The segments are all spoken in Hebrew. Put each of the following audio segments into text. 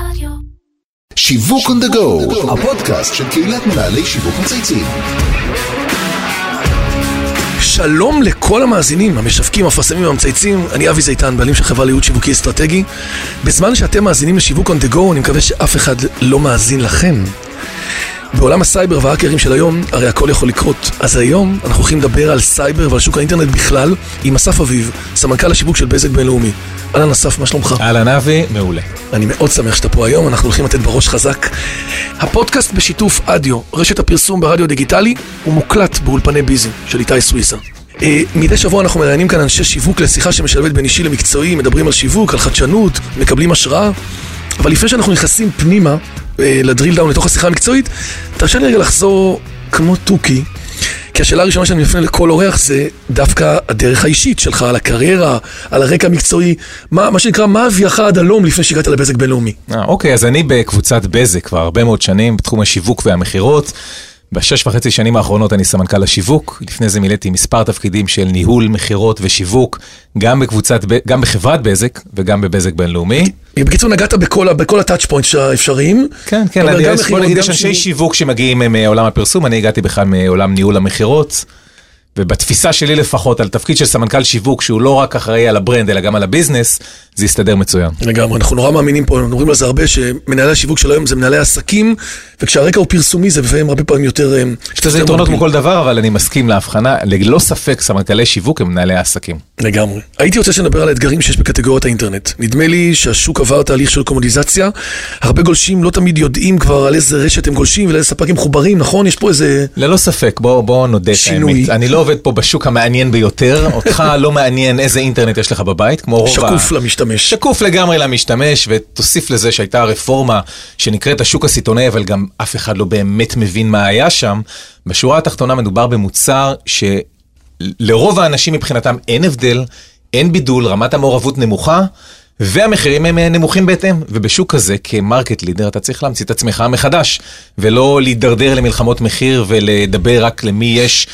רדיו. שיווק on the go, הפודקאסט של קהילת מנהלי שיווק מצייצים. שלום לכל המאזינים, המשווקים, המפרסמים והמצייצים, אני אבי זיתן, בעלים של חברה לייעוד שיווקי אסטרטגי. בזמן שאתם מאזינים לשיווק on the go, אני מקווה שאף אחד לא מאזין לכם. בעולם הסייבר והאקרים של היום, הרי הכל יכול לקרות. אז היום אנחנו הולכים לדבר על סייבר ועל שוק האינטרנט בכלל, עם אסף אביב, סמנכ"ל השיווק של בזק בינלאומי. אהלן אסף, מה שלומך? אהלן אבי, מעולה. אני מאוד שמח שאתה פה היום, אנחנו הולכים לתת בראש חזק. הפודקאסט בשיתוף אדיו, רשת הפרסום ברדיו דיגיטלי, הוא מוקלט באולפני ביזי של איתי סוויסה. אה, מדי שבוע אנחנו מראיינים כאן אנשי שיווק לשיחה שמשלבת בין אישי למקצועי, מדברים על שיווק, על חדשנות, מקבלים השראה. אבל לפני שאנחנו נכנסים פנימה, ל drill down לתוך השיחה המקצועית, תרשה לי רגע לחזור כמו תוכי. כי השאלה הראשונה שאני מפנה לכל אורח זה דווקא הדרך האישית שלך, על הקריירה, על הרקע המקצועי, מה, מה שנקרא, מה אביך עד הלום לפני שהגעת לבזק בינלאומי. אה, אוקיי, אז אני בקבוצת בזק כבר הרבה מאוד שנים בתחום השיווק והמכירות. בשש וחצי שנים האחרונות אני סמנכ"ל השיווק, לפני זה מילאתי מספר תפקידים של ניהול, מכירות ושיווק, גם בקבוצת, גם בחברת בזק וגם בבזק בינלאומי. בקיצור, נגעת בכל, בכל הטאצ' פוינט האפשריים. כן, כן, יש- בוא נגיד, יש אנשי שיווק. שיווק שמגיעים אה, מעולם הפרסום, אני הגעתי בכלל מעולם ניהול המכירות. ובתפיסה שלי לפחות, על תפקיד של סמנכ"ל שיווק, שהוא לא רק אחראי על ה brand, אלא גם על ה business, זה יסתדר מצוין. לגמרי, אנחנו נורא מאמינים פה, אנחנו מדברים על זה הרבה, שמנהלי השיווק של היום זה מנהלי עסקים, וכשהרקע הוא פרסומי זה לפעמים הרבה פעמים יותר... אה, יש לזה יתרונות. כמו כל דבר, אבל אני מסכים להבחנה, ללא ספק סמנכ"לי שיווק הם מנהלי העסקים. לגמרי. הייתי רוצה שנדבר על האתגרים שיש בקטגוריית האינטרנט. נדמה לי שהשוק עבר תהליך של קומודיזציה. הרבה גולשים לא תמיד יודעים כבר על איזה רשת הם גולשים ולאיזה ספק הם מחוברים, נכון? יש פה איזה... ללא ספק, בוא, בוא נודה את. האמת. אני לא עובד פה בשוק המעניין ביותר, אותך לא מעניין איזה אינטרנט יש לך בבית, כמו רוב ה... שקוף למשתמש. שקוף לגמרי למשתמש, ותוסיף לזה שהייתה רפורמה שנקראת השוק הסיטונאי, אבל גם אף אחד לא באמת מבין מה היה שם. בשורה התחתונה מדובר במוצר שלרוב האנשים מבחינתם אין הבדל, אין בידול, רמת המעורבות נמוכה. והמחירים הם אה, נמוכים בהתאם, ובשוק כזה כ market leader אתה צריך להמציא את עצמך מחדש, ולא להידרדר למלחמות מחיר ולדבר רק למי יש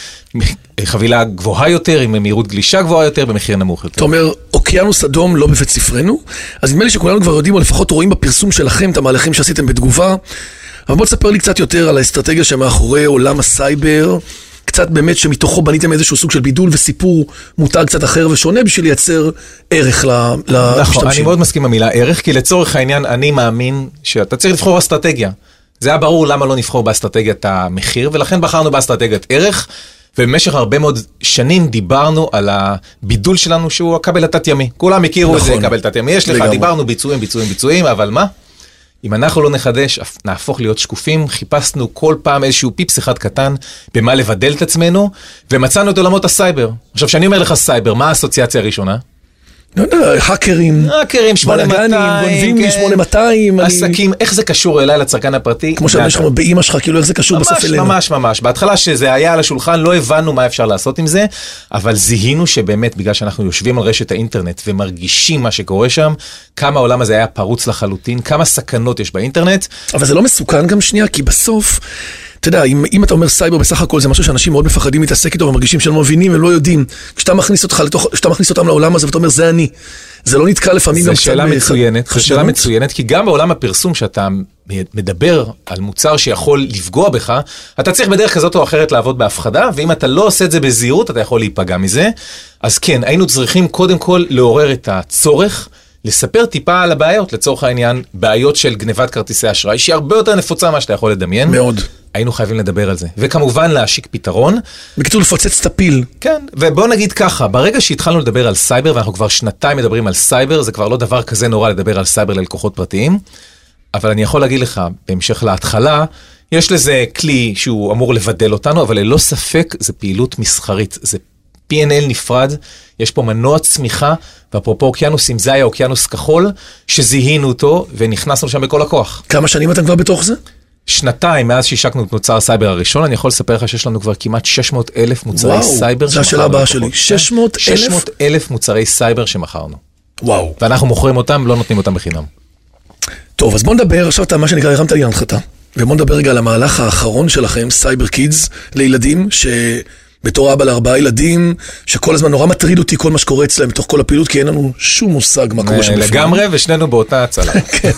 חבילה גבוהה יותר, עם מהירות גלישה גבוהה יותר, במחיר נמוך יותר. אתה אומר, אוקיינוס אדום לא בבית ספרנו, אז נדמה לי שכולנו כבר יודעים, או לפחות רואים בפרסום שלכם את המהלכים שעשיתם בתגובה. אבל בוא תספר לי קצת יותר על האסטרטגיה שמאחורי עולם הסייבר. קצת באמת שמתוכו בניתם איזשהו סוג של בידול וסיפור מותג קצת אחר ושונה בשביל לייצר ערך ל- למשתמשים. נכון, אני מאוד מסכים במילה ערך, כי לצורך העניין אני מאמין שאתה צריך לבחור אסטרטגיה. זה היה ברור למה לא נבחור באסטרטגיית המחיר, ולכן בחרנו באסטרטגיית ערך. ובמשך הרבה מאוד שנים דיברנו על הבידול שלנו שהוא הכבל התת-ימי. כולם הכירו את זה, נכון. כבל תת-ימי יש לך, לגמרי. דיברנו ביצועים, ביצועים, ביצועים, אבל מה? אם אנחנו לא נחדש, נהפוך להיות שקופים, חיפשנו כל פעם איזשהו פיפס אחד קטן במה לבדל את עצמנו, ומצאנו את עולמות הסייבר. עכשיו, כשאני אומר לך סייבר, מה האסוציאציה הראשונה? לא יודע, האקרים, האקרים, 8200, בלאגנים, גונבים לי כן. 8200, אני- עסקים, איך זה קשור אליי לצרכן הפרטי? כמו שהבן זה שלך אתה. באימא שלך, כאילו איך זה קשור בסוף ממש, אלינו. ממש, ממש. בהתחלה שזה היה על השולחן, לא הבנו מה אפשר לעשות עם זה, אבל זיהינו שבאמת, בגלל שאנחנו יושבים על רשת האינטרנט ומרגישים מה שקורה שם, כמה העולם הזה היה פרוץ לחלוטין, כמה סכנות יש באינטרנט. אבל זה לא מסוכן גם שנייה, כי בסוף, אתה יודע, אם, אם אתה אומר סייבר בסך הכל זה משהו שאנשים מאוד מפחדים להתעסק איתו ומרגישים שהם לא מבינים, הם לא יודעים. כשאתה מכניס אותך לתוך, כשאתה מכניס אותם לעולם הזה ואתה אומר זה אני, זה לא נתקע לפעמים גם זו קצת שאלה בח- מצוינת, זו שאלה? מצוינת, כי גם בעולם הפרסום שאתה מדבר על מוצר שיכול לפגוע בך, אתה צריך בדרך כזאת או אחרת לעבוד בהפחדה, ואם אתה לא עושה את זה בזהירות, אתה יכול להיפגע מזה. אז כן, היינו צריכים קודם כל לעורר את הצורך. לספר טיפה על הבעיות, לצורך העניין, בעיות של גנבת כרטיסי אשראי, שהיא הרבה יותר נפוצה ממה שאתה יכול לדמיין. מאוד. היינו חייבים לדבר על זה. וכמובן להשיק פתרון. בקיצור, לפוצץ את הפיל. כן, ובוא נגיד ככה, ברגע שהתחלנו לדבר על סייבר, ואנחנו כבר שנתיים מדברים על סייבר, זה כבר לא דבר כזה נורא לדבר על סייבר ללקוחות פרטיים, אבל אני יכול להגיד לך, בהמשך להתחלה, יש לזה כלי שהוא אמור לבדל אותנו, אבל ללא ספק זה פעילות מסחרית, זה P&L נפרד, יש פה מנוע צמיחה, ואפרופו אוקיינוסים, זה היה אוקיינוס כחול, שזיהינו אותו ונכנסנו לשם בכל הכוח. כמה שנים אתם כבר בתוך זה? שנתיים מאז שהשקנו את מוצר הסייבר הראשון, אני יכול לספר לך שיש לנו כבר כמעט 600 אלף מוצרי וואו, סייבר זו השאלה שמכרנו הבאה. שלי. 600 אלף? 600 אלף מוצרי סייבר שמכרנו. וואו. ואנחנו מוכרים אותם, לא נותנים אותם בחינם. טוב, אז בוא נדבר, עכשיו אתה, מה שנקרא, הרמת לי להנחתה. ובוא נדבר רגע על המהלך האחרון שלכם, Cyber Kids, לילדים, ש... בתור אבא לארבעה ילדים, שכל הזמן נורא מטריד אותי כל מה שקורה אצלם בתוך כל הפעילות, כי אין לנו שום מושג מה קורה שם בפנים. לגמרי, ושנינו באותה הצלה. כן.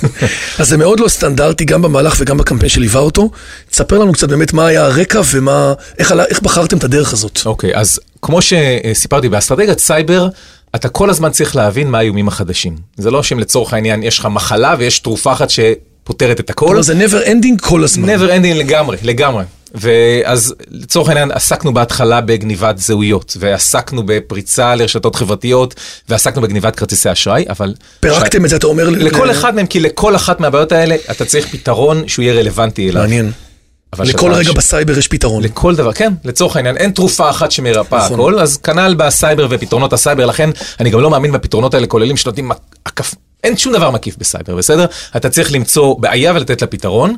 אז זה מאוד לא סטנדרטי, גם במהלך וגם בקמפיין שליווה אותו. תספר לנו קצת באמת מה היה הרקע ומה, איך, עלה- איך בחרתם את הדרך הזאת. אוקיי, אז כמו שסיפרתי, באסטרטגיית סייבר, אתה כל הזמן צריך להבין מה האיומים החדשים. זה לא שאם לצורך העניין יש לך מחלה ויש תרופה אחת שפותרת את הכל. זה never ending כל הזמן. never ending לגמרי, לגמרי. ואז לצורך העניין עסקנו בהתחלה בגניבת זהויות, ועסקנו בפריצה לרשתות חברתיות, ועסקנו בגניבת כרטיסי אשראי, אבל... פירקתם את זה, אתה אומר... לכל ל- אחד מהם, כי לכל אחת מהבעיות האלה, אתה צריך פתרון שהוא יהיה רלוונטי אליו. מעניין. לכל רגע בסייבר יש פתרון. לכל דבר, כן, לצורך העניין, אין תרופה אחת שמרפאה נכון. הכל, אז כנ"ל בסייבר ופתרונות הסייבר, לכן אני גם לא מאמין בפתרונות האלה כוללים שנותנים מק- עקף, אין שום דבר מקיף בסייבר, בסדר? אתה צריך למצוא בעיה ולתת לה פתרון,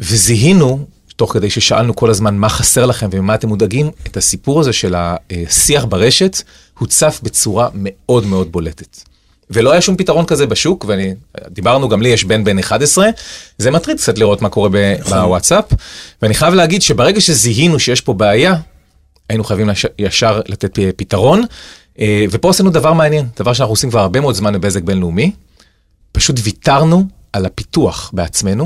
וזיהינו, תוך כדי ששאלנו כל הזמן מה חסר לכם וממה אתם מודאגים, את הסיפור הזה של השיח ברשת הוצף בצורה מאוד מאוד בולטת. ולא היה שום פתרון כזה בשוק, ודיברנו, גם לי יש בן בן 11, זה מטריד קצת לראות מה קורה ב- בוואטסאפ, ואני חייב להגיד שברגע שזיהינו שיש פה בעיה, היינו חייבים ישר לתת פתרון, אה, ופה עשינו דבר מעניין, דבר שאנחנו עושים כבר הרבה מאוד זמן בבזק בינלאומי, פשוט ויתרנו על הפיתוח בעצמנו,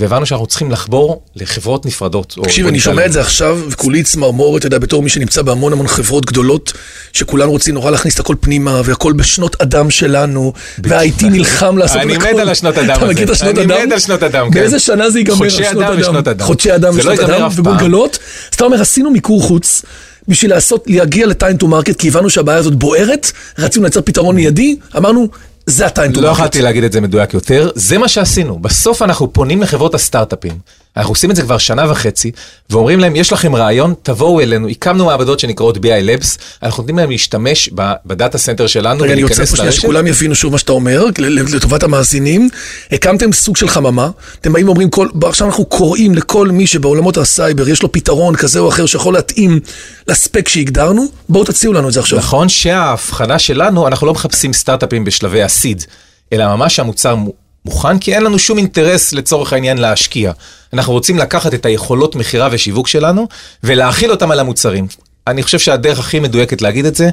והבנו שאנחנו צריכים לחבור לחברות נפרדות. תקשיב, אני שומע. את זה עכשיו, וכולי צמרמורת, אתה יודע, בתור מי שנמצא בהמון המון חברות גדולות, שכולן רוצים נורא להכניס את הכל פנימה, והכל בשנות אדם שלנו, וה-IT נלחם לעשות את אני הכל. מת על השנות אדם אתה הזה. מכיר את השנות אני אדם? מת על שנות אדם, כן. באיזה שנה זה ייגמר, חודשי השנות אדם ושנות אדם. חודשי אדם זה לא ושנות ייגמר אדם, אף פעם. וגולגלות. אז אתה אומר, עשינו מיקור חוץ. בשביל לעשות, להגיע ל time to market, כי הבנו שהבעיה הזאת בוערת, רצינו לייצר פתרון מיידי, אמרנו, זה ה time to לא market. יכולתי להגיד את זה מדויק יותר, זה מה שעשינו. בסוף אנחנו פונים לחברות הסטארט-אפים, אנחנו עושים את זה כבר שנה וחצי, ואומרים להם, יש לכם רעיון, תבואו אלינו, הקמנו מעבדות שנקראות BI Labs, אנחנו נותנים להם להשתמש ב data center שלנו רגע, אני רוצה ולהיכנס פה שנייה לרשת. שכולם יבינו שוב מה שאתה אומר, לטובת המאזינים. הקמתם סוג של חממה, אתם באים ואומרים, כל, עכשיו אנחנו קוראים לכל מי שבעולמות הסייבר יש לו פתרון כזה או אחר שיכול להתאים לספק שהגדרנו, בואו תציעו לנו את זה עכשיו. נכון שההבחנה שלנו, אנחנו לא מחפשים סטארט-אפים בשלבי הסיד, אלא ממש המוצר מו- מוכן, כי אין לנו שום אינטרס לצורך העניין להשקיע. אנחנו רוצים לקחת את היכולות מכירה ושיווק שלנו, ולהכיל אותם על המוצרים. אני חושב שהדרך הכי מדויקת להגיד את זה,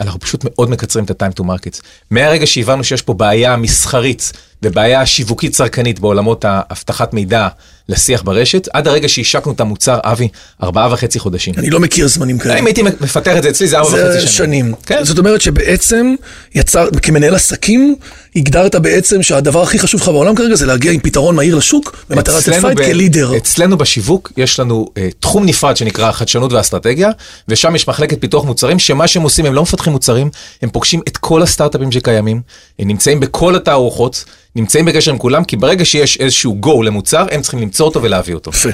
אנחנו פשוט מאוד מקצרים את ה-time to market. מהרגע שהבנו שיש פה בעיה מסחרית ובעיה שיווקית צרכנית בעולמות האבטחת מידע לשיח ברשת, עד הרגע שהשקנו את המוצר, אבי, ארבעה וחצי חודשים. אני לא מכיר זמנים כאלה. אם הייתי מפתח את זה אצלי, זה ארבע וחצי זה שנים. שנים. כן. זאת אומרת שבעצם יצר, כמנהל עסקים, הגדרת בעצם שהדבר הכי חשוב לך בעולם כרגע זה להגיע עם פתרון מהיר לשוק, במטרה לתת אצלנו fight ב- כ leader. אצלנו בשיווק יש לנו uh, תחום נפרד שנקרא חדשנות ואסטרטגיה, ושם יש מחלקת פיתוח מוצרים, שמה שהם עושים, הם לא מפתחים מוצרים, הם פוגשים את כל הסטארט-אפים שקיימים, הם נמצאים בכל התערוכות, נמצאים בקשר עם כולם, כי ברגע שיש איזשהו go למוצר, הם צריכים למצוא אותו ולהביא אותו. יפה.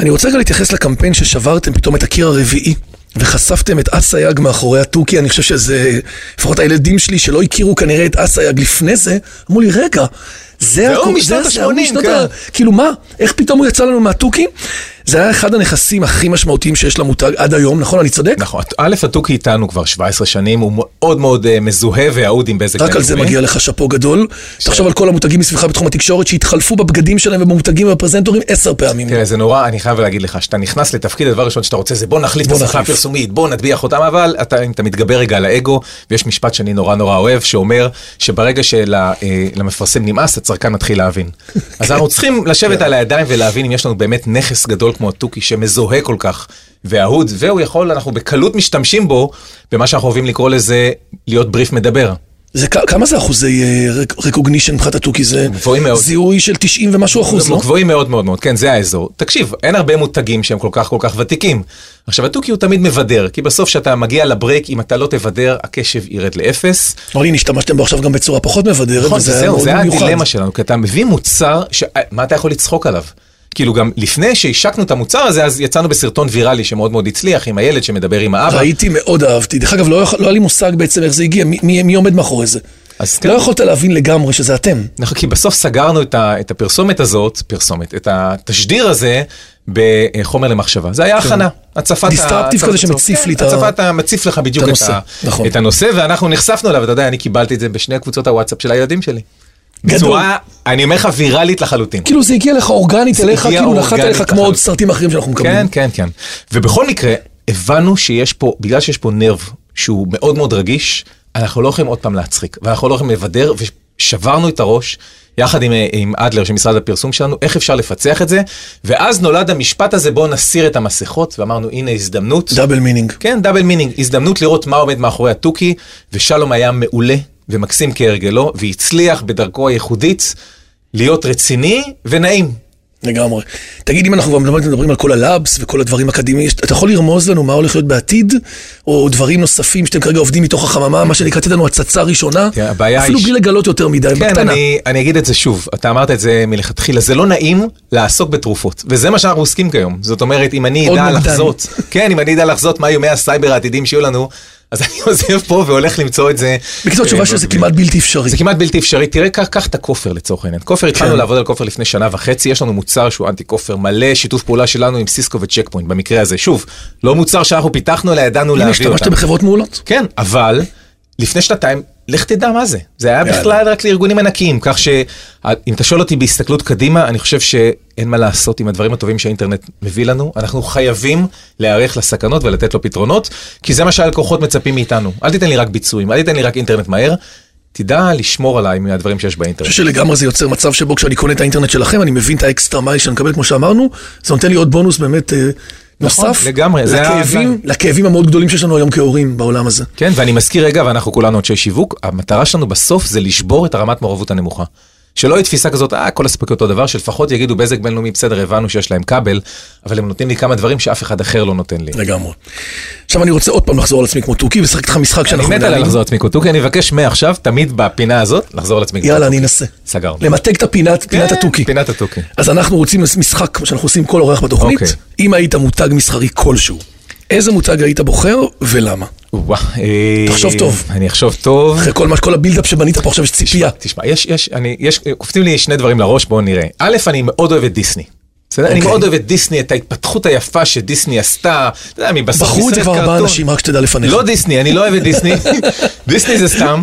אני רוצה רגע להתייחס לקמפיין ששברתם פתאום את הקיר הרביעי. וחשפתם את אסייג מאחורי התוכי, אני חושב שזה, לפחות הילדים שלי שלא הכירו כנראה את אסייג לפני זה, אמרו לי, רגע, זה זה הוא הקו- משנות זה- זה הוא ה-שמונים, משנות כן. ה- כאילו מה, איך פתאום הוא יצא לנו מהתוכי? זה היה אחד הנכסים הכי משמעותיים שיש למותג עד היום, נכון? אני צודק? נכון, א', התוכי איתנו כבר 17 שנים, הוא מאוד מאוד uh, מזוהה ואהוד עם בזק רק על זה. מגיע לך שאפו גדול. תחשוב על כל המותגים מסביבך בתחום התקשורת שהתחלפו בבגדים שלהם ובמותגים ובפרזנטורים עשר פעמים. תראה, זה נורא, אני חייב להגיד לך, שאתה נכנס לתפקיד, הדבר הראשון שאתה רוצה זה בוא נחליף את השפה. הפרסומית, בוא נטביע חותם, אבל אתה, אם אתה מתגבר רגע על האגו, ויש משפט שאני נורא נורא אוהב, שאומר שברגע שלמפרסם נמאס, הצרכן מתחיל להבין. אז אנחנו צריכים לשבת על הידיים ולהבין אם יש לנו באמת נכס גדול כמו התוכי, שמזוהה כל כך ואהוד, והוא יכול, אנחנו בקלות משתמשים בו, במה שאנחנו אוהבים לקרוא לזה, להיות בריף מדבר. זה כ- כמה זה אחוזי רקוגנישן מבחינת התוכי? זה. זיהוי של 90 ומשהו אחוז, לא? גבוהים מאוד מאוד מאוד, כן, זה האזור. תקשיב, אין הרבה מותגים שהם כל כך כל כך ותיקים. עכשיו, התוכי הוא תמיד מבדר, כי בסוף כשאתה מגיע לברייק, אם אתה לא תבדר, הקשב ירד לאפס. אבל הנה, השתמשתם בו עכשיו גם בצורה פחות מבדרת, נכון, וזה היה מאוד זה מיוחד. הדילמה שלנו, כי אתה מביא מוצר, ש... מה אתה יכול לצחוק עליו? כאילו גם לפני שהשקנו את המוצר הזה, אז יצאנו בסרטון ויראלי שמאוד מאוד הצליח, עם הילד שמדבר עם האבא. ראיתי, מאוד אהבתי. דרך אגב, לא לא היה לי מושג בעצם איך זה הגיע, מי- מי מי עומד מאחורי זה. אז כן. לא יכולת להבין לגמרי שזה אתם. נכון, כי בסוף סגרנו את, ה, את הפרסומת הזאת, פרסומת, את התשדיר הזה בחומר למחשבה. זה היה הכנה, הצפת... דיסטרפטיב כזה שמציף לי את כן, ה- הצפת. מציף לך בדיוק את את, הנושא, נכון. את הנושא, ואנחנו נחשפנו אליו, אתה יודע, אני קיבלתי את זה בשני קבוצות הוואטסאפ של הילדים שלי. בצורה, אני אומר לך, ויראלית לחלוטין. כאילו זה הגיע לך אורגנית אליך, כאילו נחת אליך כמו עוד. סרטים אחרים שאנחנו מקבלים. כן, כן, כן. ובכל מקרה, הבנו שיש פה, בגלל שיש פה nerve שהוא מאוד מאוד רגיש, אנחנו לא יכולים עוד פעם להצחיק, ואנחנו לא יכולים לבדר, ושברנו את הראש. יחד עם, עם אדלר של משרד הפרסום שלנו, איך אפשר לפצח את זה, ואז נולד המשפט הזה, בואו נסיר את המסכות, ואמרנו, הנה הזדמנות. double meaning. כן, double meaning, הזדמנות לראות מה עומד מאחורי התוכי, ושלום היה מעולה ומקסים כהרגלו, והצליח בדרכו הייחודית להיות רציני ונעים. לגמרי. תגיד, אם אנחנו כבר מדברים, על כל ה labs וכל הדברים האקדמיים, אתה יכול לרמוז לנו מה הולך להיות בעתיד, או דברים נוספים שאתם כרגע עובדים מתוך החממה, מה שנקרא, תן לנו הצצה ראשונה, כן, אפילו בלי לגלות יותר מדי, כן, בקטנה. אני, אני אגיד את זה שוב, אתה אמרת את זה מלכתחילה, זה לא נעים לעסוק בתרופות, וזה מה שאנחנו עוסקים כיום. זאת אומרת, אם אני אדע. לחזות, כן, אם אני אדע לחזות מה איומי הסייבר העתידים שיהיו לנו, אז אני עוזב פה והולך למצוא את זה. בקיצור, התשובה אה, שזה כמעט בלתי אפשרי. זה כמעט בלתי אפשרי. תראה, קח, את הכופר לצורך העניין. כופר, התחלנו כן. לעבוד על כופר לפני שנה וחצי, יש לנו מוצר שהוא אנטי כופר מלא, שיתוף פעולה שלנו עם סיסקו וצ'ק פוינט במקרה הזה. שוב, לא מוצר שאנחנו פיתחנו, אלא ידענו הנה, להעביר השתמשתם אותם. בחברות מעולות. כן, אבל לפני שנתיים, לך תדע מה זה. זה היה. בכלל רק לארגונים ענקיים, כך שאם אתה שואל אותי בהסתכלות קדימה, אני חושב שאין מה לעשות עם הדברים הטובים שהאינטרנט מביא לנו. אנחנו חייבים להיערך לסכנות ולתת לו פתרונות, כי זה מה שהלקוחות מצפים מאיתנו. אל תיתן לי רק ביצועים, אל תיתן לי רק אינטרנט מהר. תדע לשמור עליי מהדברים שיש אני באינטרנט. חושב שלגמרי זה יוצר מצב שבו כשאני קונה את האינטרנט שלכם, אני מבין את ה extra mile שאני מקבל, כמו שאמרנו, זה נותן לי עוד בונוס באמת אה, נוסף. לגמרי, זה לכאבים, לכאבים המאוד גדולים שיש לנו היום כהורים בעולם הזה. כן, ואני מזכיר רגע, ואנחנו כולנו אנשי שיווק, המטרה שלנו בסוף זה לשבור את הרמת מעורבות הנמוכה. שלא יהיה תפיסה כזאת, אה, כל הספקיות אותו דבר, שלפחות יגידו בזק בינלאומי, בסדר, הבנו שיש להם כבל, אבל הם נותנים לי כמה דברים שאף אחד אחר לא נותן לי. לגמרי. עכשיו אני רוצה עוד פעם לחזור על עצמי כמו תוכי ולשחק איתך משחק אני שאנחנו מת עליה מנהלים. לחזור על עצמי קוטוקי, אני אבקש מעכשיו, תמיד בפינה הזאת, לחזור על עצמי יאללה, אני אנסה. סגרנו. למתג את הפינת, פינת כן, התוכי. פינת התוכי. אז אנחנו רוצים משחק, כמו שאנחנו עושים כל אורח בתוכנית. אוקיי. אם היית מותג מסחרי כלשהו, איזה מותג היית בוחר ולמה? וואו, אה, תחשוב טוב. אני אחשוב טוב. אחרי כל מה, כל הבילדאפ שבנית פה עכשיו יש ציפייה. תשמע, יש, יש, אני, יש, קופצים לי שני דברים לראש, בואו נראה. א', אני מאוד אוהב את דיסני. בסדר? אני אוקיי. מאוד אוהב את דיסני, את ההתפתחות היפה שדיסני עשתה. אתה יודע, מבסוף בחרו את זה כבר ארבעה. אנשים, רק שתדע לפניך. לא דיסני, אני לא אוהב את דיסני. דיסני זה סתם.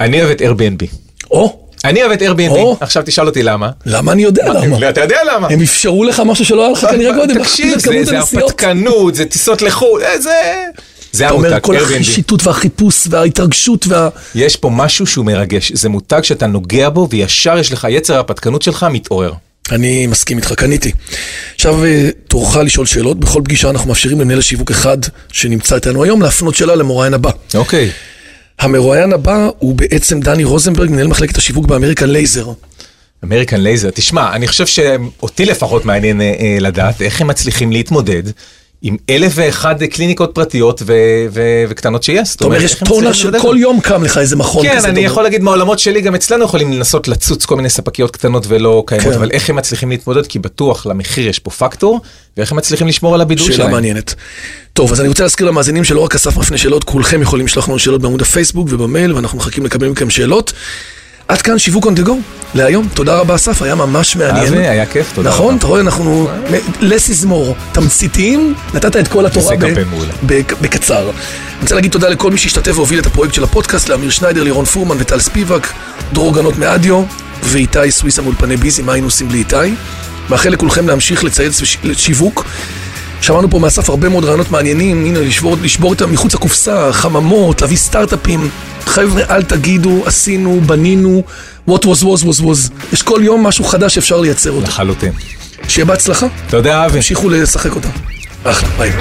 אני אוהב את Airbnb. או, אני אוהב את Airbnb. עכשיו תשאל אותי למה. למה אני יודע למה? אתה יודע למה. הם אפשרו לך משהו שלא היה לך כנראה קודם. תקשיב, זה כמות זה הנסיעות. הרפתקנות, זה טיסות לחו"ל, אה, זה... זה אתה אומר, המותג, כל Airbnb. החישיטות והחיפוש וההתרגשות וה... יש פה משהו שהוא מרגש, זה מותג שאתה נוגע בו וישר יש לך, יצר ההרפתקנות שלך מתעורר. אני מסכים איתך, קניתי. עכשיו אה, תורך לשאול שאלות. בכל פגישה אנחנו מאפשרים למנהל השיווק אחד שנמצא איתנו היום להפנות שאלה למרואיין הבא. אוקיי. המרואיין הבא הוא בעצם דני רוזנברג, מנהל מחלקת השיווק ב American Laser. American Laser, תשמע, אני חושב שאותי לפחות מעניין אה, אה, לדעת איך הם מצליחים להתמודד עם אלף ואחד קליניקות פרטיות ו- ו- וקטנות שיש. אתה אומר, יש טונה של כל יום קם לך איזה מכון כן, כזה. אני אתה יכול להגיד מהעולמות שלי, גם אצלנו יכולים לנסות לצוץ כל מיני ספקיות קטנות ולא קיימות, כן. אבל איך הם מצליחים להתמודד? כי בטוח למחיר יש פה פקטור, ואיך הם מצליחים לשמור על הבידול שאלה שלהם. מעניינת. טוב, אז אני רוצה להזכיר למאזינים שלא רק אסף מפנה שאלות, כולכם יכולים לשלוח לנו שאלות בעמוד הפייסבוק ובמייל, ואנחנו מחכים לקבל מכם שאלות. עד כאן שיווק on the go להיום. תודה רבה אסף, היה ממש מעניין. אבי, היה כיף, תודה נכון, רבה. אתה רואה, אנחנו less is more, תמציתיים, נתת את כל התורה ב-. בק- בקצר. אני רוצה להגיד תודה לכל מי שהשתתף והוביל את הפרויקט של הפודקאסט, לאמיר שניידר, לירון פורמן וטל ספיבק, דרור גנות מאדיו ואיתי סוויסה מאולפני ביזי, מה היינו עושים בלי איתי? מאחל לכולכם להמשיך לצייץ שיווק. שמענו פה מאסף הרבה מאוד רעיונות מעניינים, הנה לשבור, לשבור את מחוץ לקופסה, חממות, להביא סטארט-אפים. חבר'ה, אל תגידו, עשינו, בנינו, what was was was was. יש כל יום משהו חדש שאפשר לייצר אותו. לחלוטין. שיהיה בהצלחה, תודה, אבי. תמשיכו לשחק אותה. אחלה, ביי.